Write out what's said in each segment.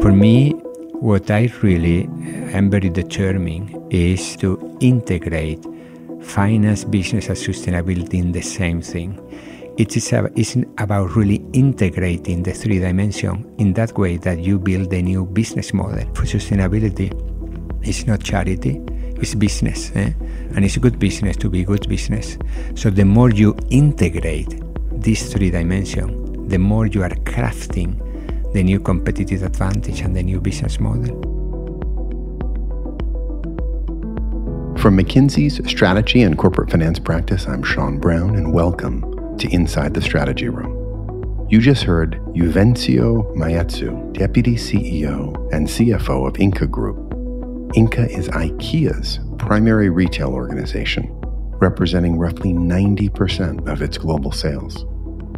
For me, what I really am very determined is to integrate finance, business, and sustainability in the same thing. It is a, it's about really integrating the three dimensions in that way that you build a new business model for sustainability. It's not charity, it's business. Eh? And it's good business to be good business. So the more you integrate these three dimensions, the more you are crafting the new competitive advantage and the new business model. From McKinsey's strategy and corporate finance practice, I'm Sean Brown, and welcome to Inside the Strategy Room. You just heard Juvencio Maeztu, Deputy CEO and CFO of Ingka Group. Ingka is IKEA's primary retail organization, representing roughly 90% of its global sales.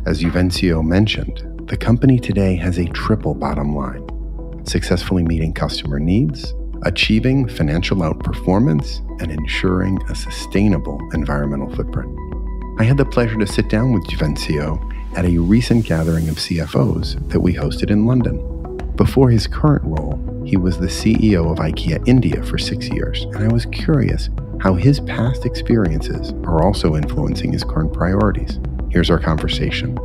As Juvencio mentioned, the company today has a triple bottom line successfully meeting customer needs, achieving financial outperformance, and ensuring a sustainable environmental footprint. I had the pleasure to sit down with Juvencio at a recent gathering of CFOs that we hosted in London. Before his current role, he was the CEO of IKEA India for six years, and I was curious how his past experiences are also influencing his current priorities. Here's our conversation.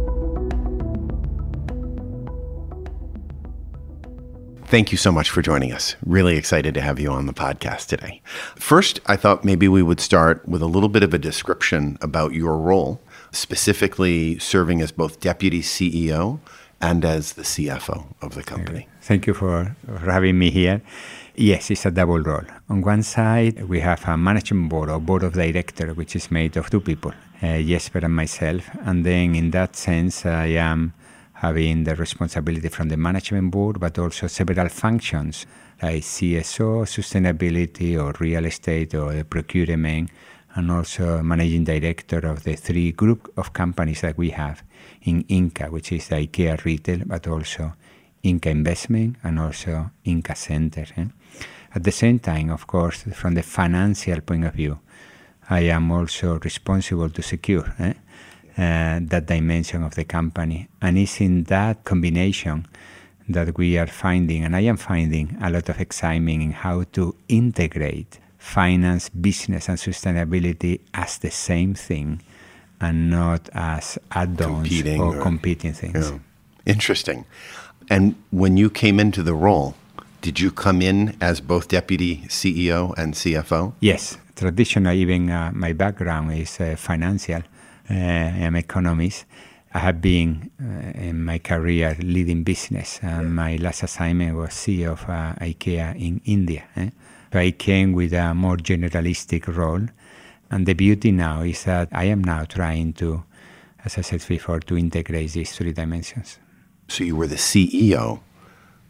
Thank you so much for joining us. Really excited to have you on the podcast today. First, I thought maybe we would start with a little bit of a description about your role, specifically serving as both deputy CEO and as the CFO of the company. Thank you for, for having me here. Yes, it's a double role. On one side, we have a management board or board of directors, which is made of two people, uh, Jesper and myself. And then, in that sense, I am having the responsibility from the management board, but also several functions like CSO, sustainability, or real estate, or the procurement, and also managing director of the three group of companies that we have in Ingka, which is the IKEA retail, but also Ingka Investment and also Ingka Center. Eh? At the same time, of course, from the financial point of view, I am also responsible to secure eh? uh, that dimension of the company. And it's in that combination that we are finding, and I am finding a lot of excitement in how to integrate finance, business, and sustainability as the same thing and not as add-ons or, or, competing things. Yeah. Interesting. And when you came into the role, did you come in as both deputy CEO and CFO? Yes. Traditionally, even uh, my background is uh, financial. Uh, I'm economist. I have been uh, in my career leading business, and my last assignment was CEO of uh, IKEA in India. Eh? So I came with a more generalistic role, and the beauty now is that I am now trying to, as I said before, to integrate these three dimensions. So you were the CEO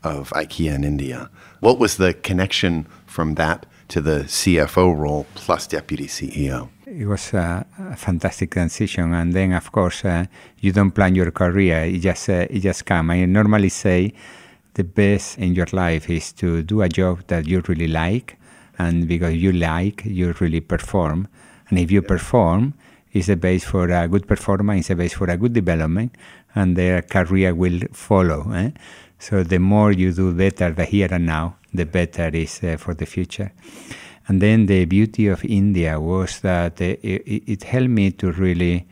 of IKEA in India. What was the connection from that to the CFO role plus deputy CEO? It was a, a fantastic transition, and then of course uh, you don't plan your career; it just uh, it just come. I normally say the best in your life is to do a job that you really like, and because you like, you really perform, and if you perform, it's the base for a good performance, it's the base for a good development, and their career will follow. Eh? So the more you do better the here and now, the better is uh, for the future. And then the beauty of India was that it, it helped me to really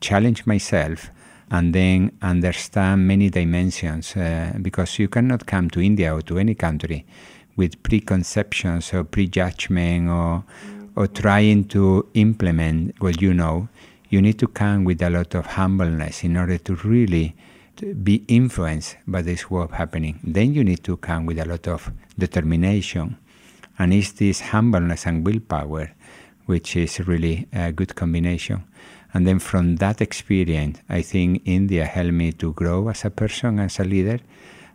challenge myself and then understand many dimensions uh, because you cannot come to India or to any country with preconceptions or prejudgment or, or trying to implement what you know. You need to come with a lot of humbleness in order to really be influenced by this work happening. Then you need to come with a lot of determination and it's this humbleness and willpower, which is really a good combination. And then from that experience, I think India helped me to grow as a person, as a leader.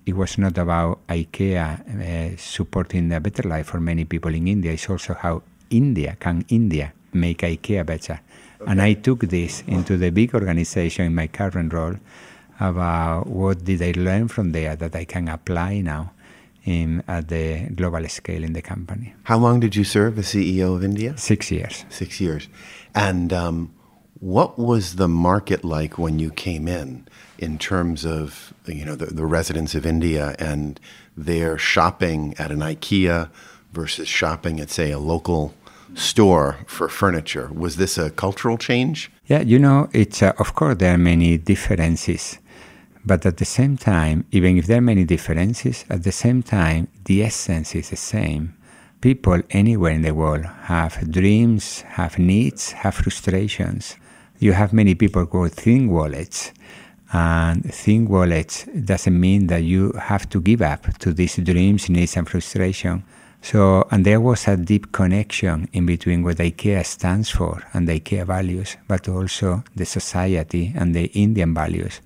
It was not about IKEA uh, supporting a better life for many people in India. It's also how India can India make IKEA better. Okay. And I took this into the big organization in my current role about what did I learn from there that I can apply now in, at the global scale in the company. How long did you serve as CEO of India? Six years. Six years. And um, What was the market like when you came in, in terms of you know the, the residents of India and their shopping at an IKEA versus shopping at say a local store for furniture? Was this a cultural change? Yeah, you know, it's uh, of course there are many differences, but at the same time, even if there are many differences, at the same time the essence is the same. People anywhere in the world have dreams, have needs, have frustrations. You have many people who thin wallets, and thin wallets doesn't mean that you have to give up to these dreams, needs, and frustration. So, and there was a deep connection in between what IKEA stands for and the IKEA values, but also the society and the Indian values.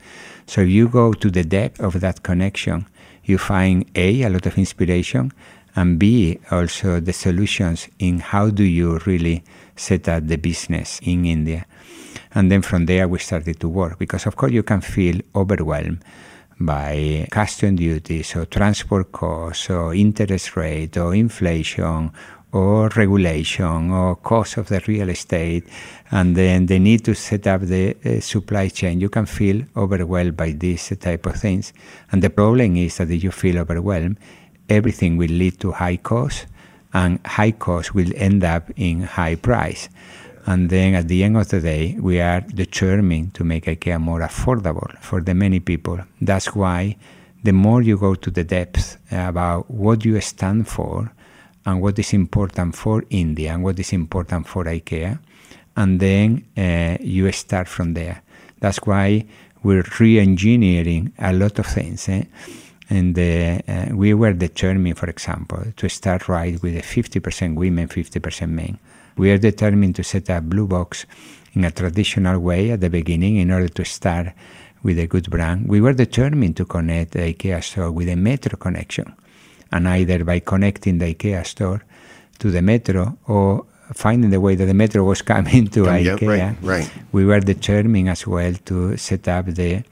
So, if you go to the depth of that connection, you find A, a lot of inspiration, and B, also the solutions in how do you really set up the business in India. And then from there, we started to work because, of course, you can feel overwhelmed by custom duties or transport costs or interest rate or inflation or regulation or cost of the real estate and then the need to set up the uh, supply chain. You can feel overwhelmed by these type of things. And the problem is that if you feel overwhelmed everything will lead to high cost and high cost will end up in high price. And then at the end of the day, we are determined to make IKEA more affordable for the many people. That's why the more you go to the depth about what you stand for and what is important for India and what is important for IKEA, and then uh, you start from there. That's why we're re-engineering a lot of things. Eh? And uh, uh, we were determined, for example, to start right with a 50% women, 50% men we are determined to set up Blue Box in a traditional way at the beginning in order to start with a good brand. We were determined to connect IKEA store with a metro connection, and either by connecting the IKEA store to the metro or finding the way that the metro was coming to IKEA, right, right. we were determined as well to set up the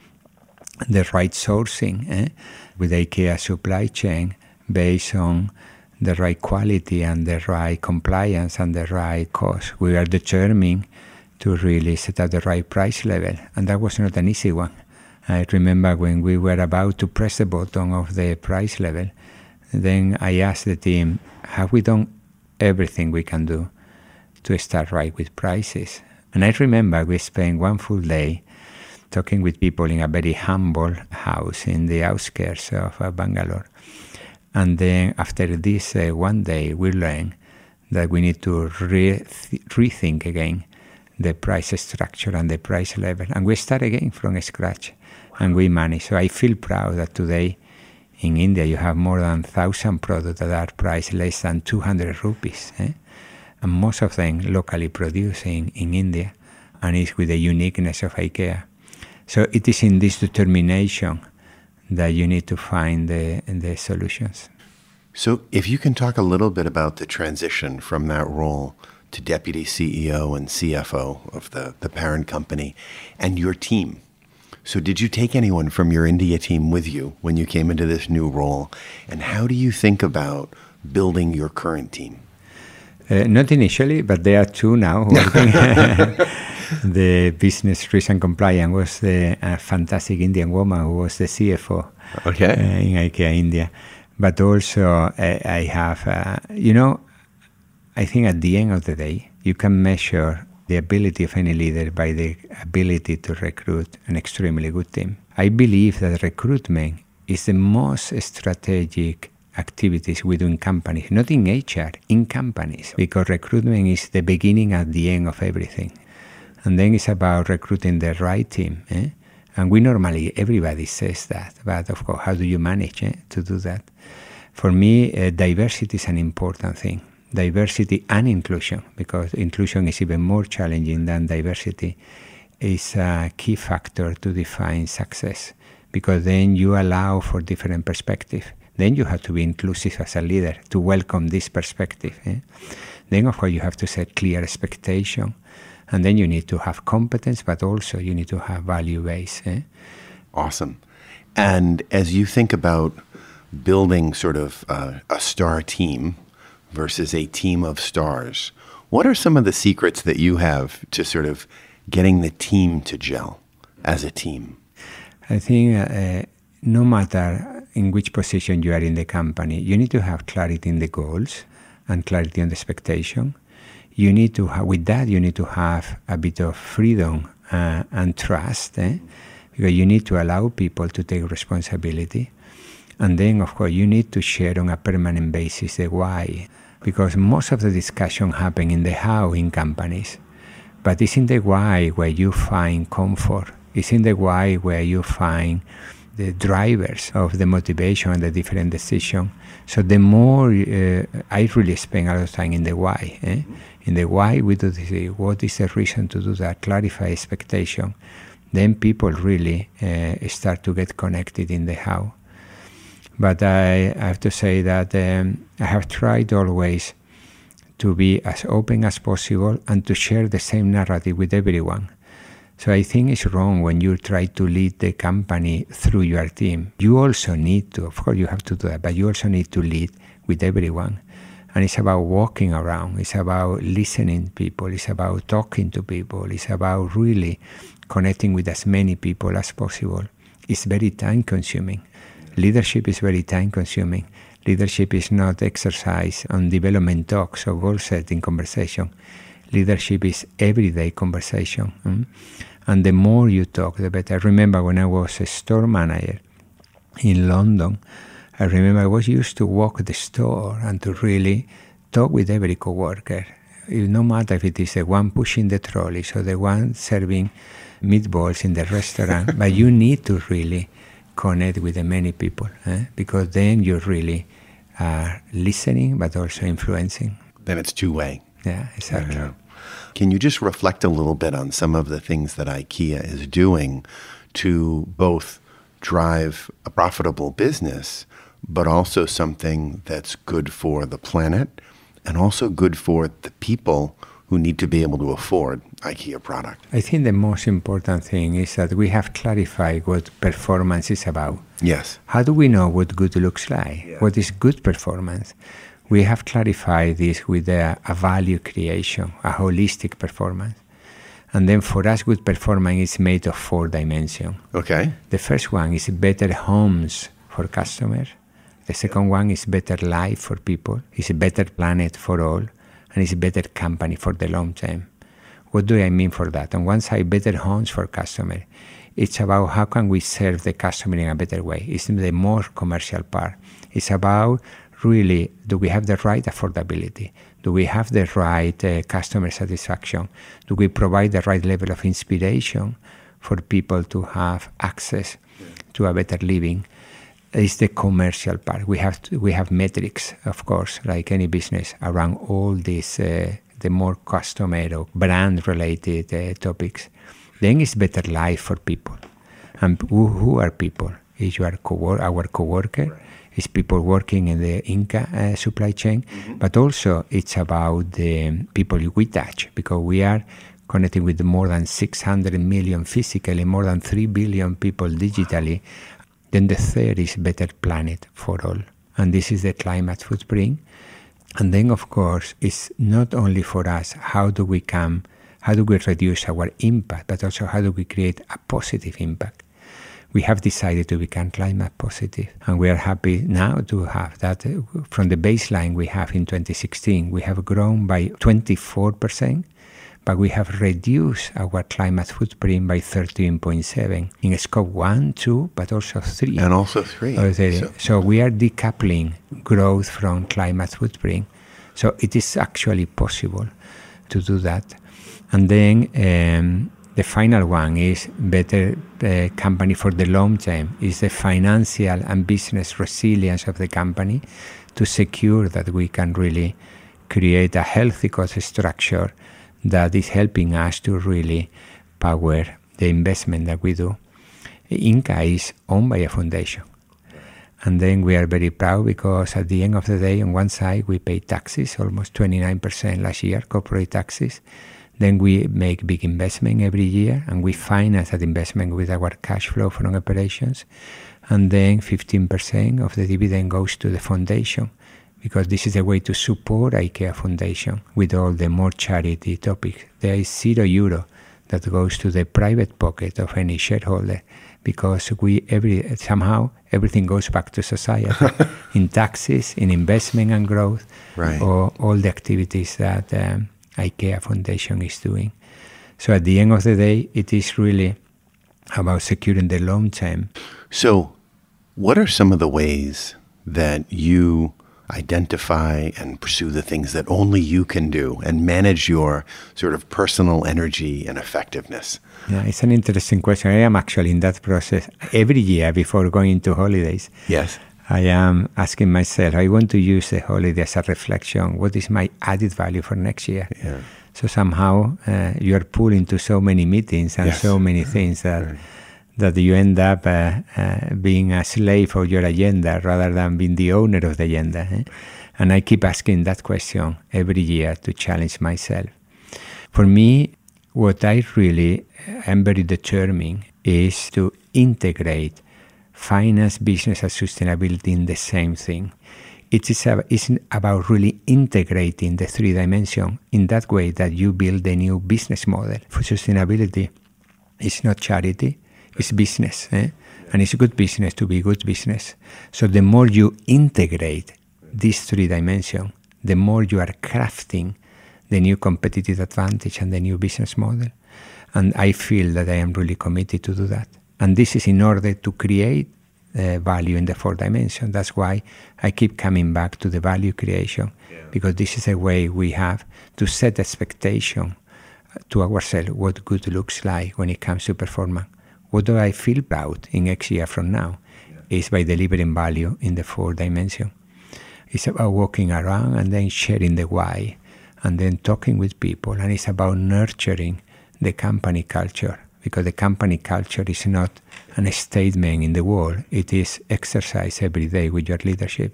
the right sourcing eh, with IKEA supply chain based on the right quality and the right compliance and the right cost. We are determined to really set up the right price level, and that was not an easy one. I remember when we were about to press the button of the price level, then I asked the team, have we done everything we can do to start right with prices? And I remember we spent one full day talking with people in a very humble house in the outskirts of uh, Bangalore. And then after this uh, one day, we learn that we need to re- rethink again the price structure and the price level. And we start again from scratch and we manage. So I feel proud that today in India you have more than 1,000 products that are priced less than 200 rupees. Eh? And most of them locally produced in, in India and it's with the uniqueness of IKEA. So it is in this determination that you need to find the, the solutions. So, if you can talk a little bit about the transition from that role to deputy CEO and CFO of the, the parent company and your team. So, did you take anyone from your India team with you when you came into this new role? And how do you think about building your current team? Uh, not initially, but there are two now working. the business risk and compliance was the, a fantastic Indian woman who was the CFO okay. uh, in IKEA India. But also, uh, I have, uh, you know, I think at the end of the day, you can measure the ability of any leader by the ability to recruit an extremely good team. I believe that recruitment is the most strategic activities within companies, not in HR, in companies, because recruitment is the beginning and the end of everything. And then it's about recruiting the right team. Eh? And we normally, everybody says that, but of course, how do you manage eh, to do that? For me, uh, diversity is an important thing. Diversity and inclusion, because inclusion is even more challenging than diversity, is a key factor to define success, because then you allow for different perspective. Then you have to be inclusive as a leader to welcome this perspective. Eh? Then, of course, you have to set clear expectation and then you need to have competence, but also you need to have value base. Eh? Awesome. And as you think about building sort of uh, a star team versus a team of stars, what are some of the secrets that you have to sort of getting the team to gel as a team? I think uh, no matter in which position you are in the company, you need to have clarity in the goals and clarity on the expectation. You need to with that, you need to have a bit of freedom uh, and trust, eh? because you need to allow people to take responsibility. And then, of course, you need to share on a permanent basis the why, because most of the discussion happen in the how in companies, but it's in the why where you find comfort. It's in the why where you find the drivers of the motivation and the different decision. So the more uh, I really spend a lot of time in the why. Eh? In the why we do this, what is the reason to do that? Clarify expectation. Then people really uh, start to get connected in the how. But I, have to say that um, I have tried always to be as open as possible and to share the same narrative with everyone. So I think it's wrong when you try to lead the company through your team. You also need to, of course, you have to do that, but you also need to lead with everyone. And it's about walking around. It's about listening to people. It's about talking to people. It's about really connecting with as many people as possible. It's very time consuming. Leadership is very time consuming. Leadership is not exercise on development talks or goal setting conversation. Leadership is everyday conversation. Mm? And the more you talk, the better. I remember when I was a store manager in London, I remember I was used to walk the store and to really talk with every coworker. No matter if it is the one pushing the trolleys or the one serving meatballs in the restaurant, but you need to really connect with the many people eh? because then you really are listening but also influencing. Then it's two way. Yeah, exactly. Yeah. Can you just reflect a little bit on some of the things that IKEA is doing to both drive a profitable business, but also something that's good for the planet and also good for the people who need to be able to afford IKEA product? I think the most important thing is that we have clarified what performance is about. Yes. How do we know what good looks like? Yeah. What is good performance? we have clarified this with a, a value creation, a holistic performance. And then for us, good performance is made of four dimensions. Okay. The first one is better homes for customers. The second one is better life for people. It's a better planet for all, and it's a better company for the long term. What do I mean for that? On one side, better homes for customer. It's about how can we serve the customer in a better way. It's the more commercial part. It's about really do we have the right affordability? Do we have the right uh, customer satisfaction? Do we provide the right level of inspiration for people to have access to a better living? Is the commercial part. We have to, we have metrics, of course, like any business, around all these uh, the more customer or brand related uh, topics. Then it's better life for people. And who, who are people? Is your co- our coworker? Right it's people working in the Ingka uh, supply chain, mm-hmm. but also it's about the people we touch because we are connecting with more than 600 million physically, more than 3 billion people digitally. Then the third is better planet for all. And this is the climate footprint. And then, of course, it's not only for us how do we come, how do we reduce our impact, but also how do we create a positive impact we have decided to become climate positive, and we are happy now to have that. Uh, from the baseline we have in 2016, we have grown by 24 percent but we have reduced our climate footprint by 13.7 in scope 1, 2, but also 3. And also 3. So, so, we are decoupling growth from climate footprint. So it is actually possible to do that. And then um, the final one is better uh, company for the long term is the financial and business resilience of the company to secure that we can really create a healthy cost structure that is helping us to really power the investment that we do. Ingka is owned by a foundation. And then we are very proud because at the end of the day, on one side, we pay taxes, almost 29% last year, corporate taxes. Then we make big investment every year and we finance that investment with our cash flow from operations. And then 15% of the dividend goes to the foundation because this is a way to support IKEA Foundation with all the more charity topics. There is zero euro that goes to the private pocket of any shareholder because we every somehow everything goes back to society in taxes, in investment and growth, Right. or all the activities that um, IKEA Foundation is doing. So at the end of the day, it is really about securing the long term. So, what are some of the ways that you identify and pursue the things that only you can do and manage your sort of personal energy and effectiveness? Yeah, it's an interesting question. I am actually in that process every year before going to holidays. Yes. I am asking myself, I want to use the holiday as a reflection. What is my added value for next year? Yeah. So somehow uh, you are pulled into so many meetings and Yes. so many things that that you end up uh, uh, being a slave of your agenda rather than being the owner of the agenda. eh? And I keep asking that question every year to challenge myself. For me, what I really am very determined is to integrate finance, business, and sustainability in the same thing. It is a, it's about really integrating the three dimensions in that way that you build a new business model for sustainability. It's not charity, it's business. Eh? And it's good business to be good business. So the more you integrate these three dimensions, the more you are crafting the new competitive advantage and the new business model. And I feel that I am really committed to do that. And this is in order to create uh, value in the fourth dimension. That's why I keep coming back to the value creation, because this is a way we have to set expectation to ourselves what good looks like when it comes to performance. What do I feel proud in X year from now is by delivering value in the four dimension. It's about walking around and then sharing the why and then talking with people. And it's about nurturing the company culture because the company culture is not a statement in the world, it is exercise every day with your leadership.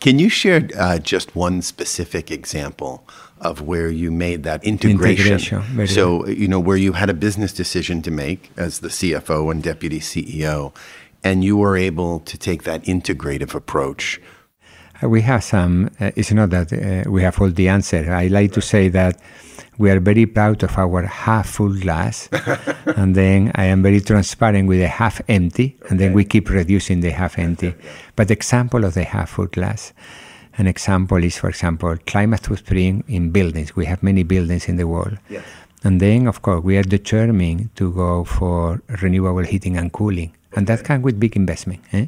Can you share uh, just one specific example of where you made that integration? Integration, so, you know, where you had a business decision to make as the CFO and deputy CEO, and you were able to take that integrative approach. Uh, We have some, uh, it's not that uh, we have all the answer. I like to say that we are very proud of our half full glass, and then I am very transparent with the half empty, and then we keep reducing the half empty. But example of the half full glass, an example is, for example, climate footprint in buildings. We have many buildings in the world. And then, of course, we are determined to go for renewable heating and cooling. And that comes with big investment. Eh?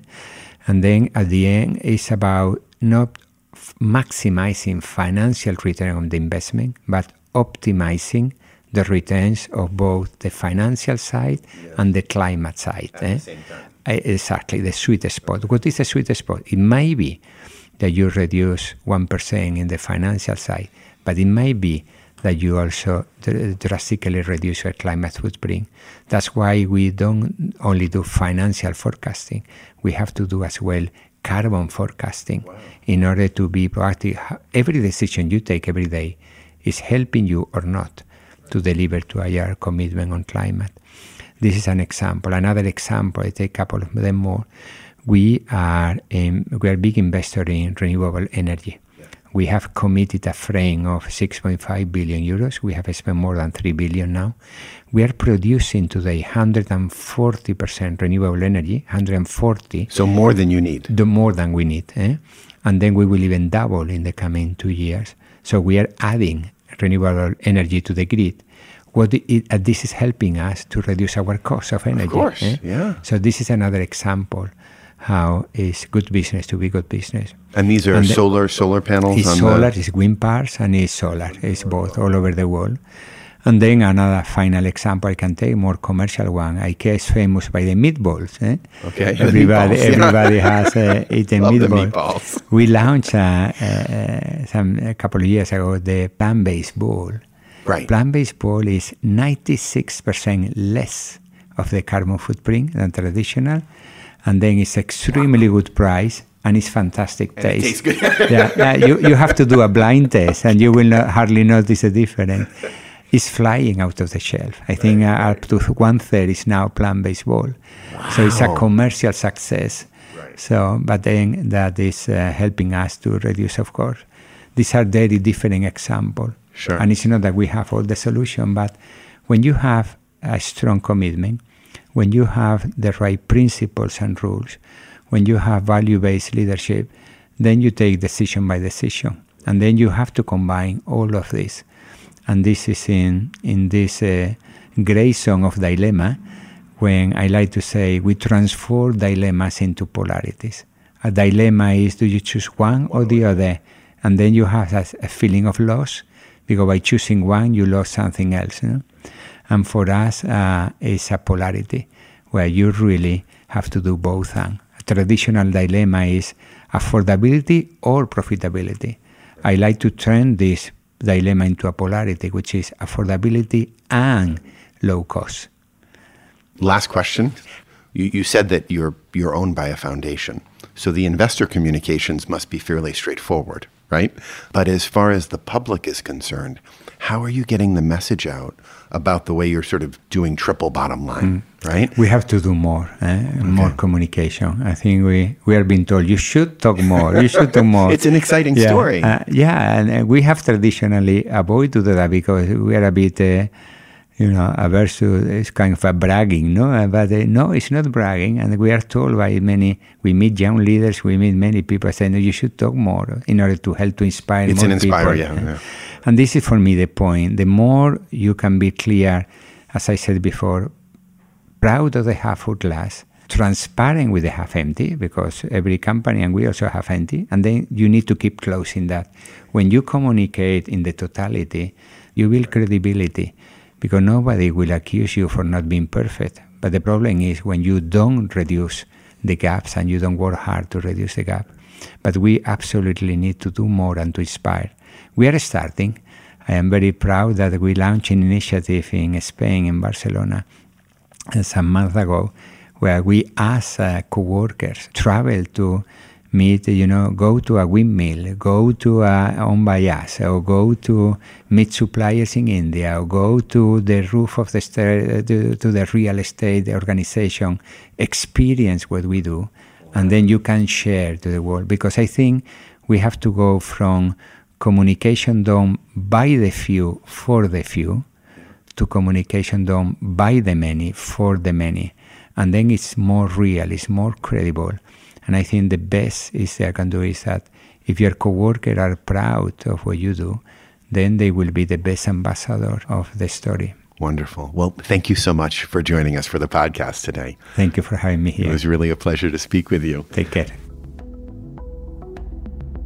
And then at the end, it's about not f- maximizing financial return on the investment, but optimizing the returns of both the financial side and the climate side. eh? Eh, Exactly, the sweet spot. What is the sweet spot? It may be that you reduce 1% in the financial side, but it may be that you also dr- drastically reduce your climate footprint. That's why we don't only do financial forecasting, we have to do as well carbon forecasting in order to be proactive. Every decision you take every day is helping you or not to deliver to year commitment on climate. This is an example. Another example, I take a couple of them more. We are um, we are big investor in renewable energy. We have committed a frame of 6.5 billion euros. We have spent more than 3 billion now. We are producing today 140% renewable energy, 140 So, more than you need. the more than we need. Eh? And then we will even double in the coming two years. So we are adding renewable energy to the grid. What it, uh, this is helping us to reduce our cost of energy. Of course, eh? yeah. So this is another example how it's good business to be good business. And these are And solar solar panels It's solar, the. it's wind parks, and it's solar. It's both all over the world. And then another final example I can take, more commercial one. IKEA is famous by the meatballs. Eh? Okay, the everybody, meatballs, yeah. everybody has uh, eaten Love the meatball. meatballs. We launched uh, uh, some a couple of years ago the plant-based bowl. Right. Plant-based bowl is 96% less of the carbon footprint than traditional, and then it's extremely good price and it's fantastic And it taste. tastes good. yeah, yeah, you, you have to do a blind test, and you will not, hardly notice a difference. It's flying out of the shelf. I think uh, up to one third is now plant-based bowl. So it's a commercial success. So, but then that is uh, helping us to reduce, of course. These are very different examples. Sure. And it's not that we have all the solution, but When you have a strong commitment, when you have the right principles and rules, when you have value based leadership, then you take decision by decision. And then you have to combine all of this. And this is in, in this uh, gray zone of dilemma when I like to say we transform dilemmas into polarities. A dilemma is do you choose one or the other? And then you have a, a feeling of loss because by choosing one, you lost something else. You know? And for us, uh, it's a polarity where you really have to do both. And a traditional dilemma is affordability or profitability. I like to turn this dilemma into a polarity, which is affordability and low cost. Last question. You, you said that you're, you're owned by a foundation. So the investor communications must be fairly straightforward, right? But as far as the public is concerned, how are you getting the message out about the way you're sort of doing triple bottom line, mm. right? We have to do more, eh? okay. more communication. I think we, we are being told you should talk more, you should talk more. it's an exciting yeah. story. Uh, yeah, and uh, we have traditionally avoided to do that because we are a bit. Uh, you know, averse to it's kind of a bragging, no? Uh, but uh, no, it's not bragging. And we are told by many, we meet young leaders, we meet many people saying, no, you should talk more in order to help to inspire it's more an inspire, people. Yeah, yeah. And this is for me the point. The more you can be clear, as I said before, proud of the half full glass, transparent with the half empty, because every company and we also have empty, and then you need to keep closing that. When you communicate in the totality, you build credibility because nobody will accuse you for not being perfect. But the problem is when you don't reduce the gaps and you don't work hard to reduce the gap. But we absolutely need to do more and to inspire. We are starting. I am very proud that we launched an initiative in Spain, in Barcelona, some months ago, where we ask uh, co-workers travel to meet, you know, go to a windmill, go to a on Bayas, or go to meet suppliers in India, or go to the roof of the to, to the real estate organization, experience what we do, and then you can share to the world. Because I think we have to go from communication done by the few for the few to communication done by the many for the many. And then it's more real, it's more credible and I think the best is I can do is that if your coworkers are proud of what you do, then they will be the best ambassador of the story. Wonderful. Well, thank you so much for joining us for the podcast today. Thank you for having me here. It was really a pleasure to speak with you. Take care.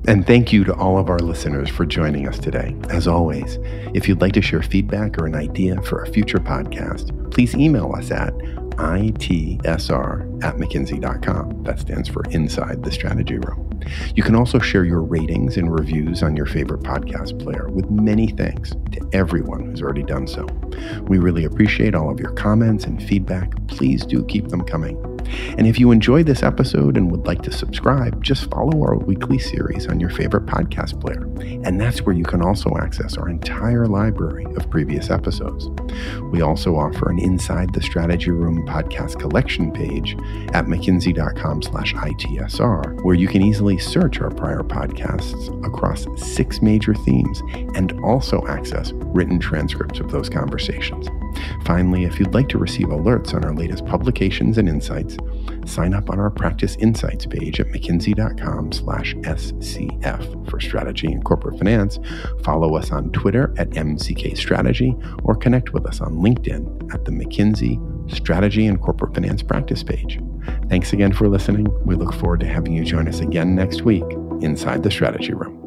And thank you to all of our listeners for joining us today. As always, if you'd like to share feedback or an idea for a future podcast, please email us at ITSR at McKinsey.com. That stands for Inside the Strategy Room. You can also share your ratings and reviews on your favorite podcast player with many thanks to everyone who's already done so. We really appreciate all of your comments and feedback. Please do keep them coming. And if you enjoyed this episode and would like to subscribe, just follow our weekly series on your favorite podcast player. And that's where you can also access our entire library of previous episodes. We also offer an Inside the Strategy Room podcast collection page at mckinsey.com slash ITSR, where you can easily search our prior podcasts across six major themes and also access written transcripts of those conversations. Finally, if you'd like to receive alerts on our latest publications and insights, sign up on our Practice Insights page at mckinsey.com slash SCF for strategy and corporate finance. Follow us on Twitter at MCK Strategy or connect with us on LinkedIn at the McKinsey Strategy and Corporate Finance Practice page. Thanks again for listening. We look forward to having you join us again next week inside the Strategy Room.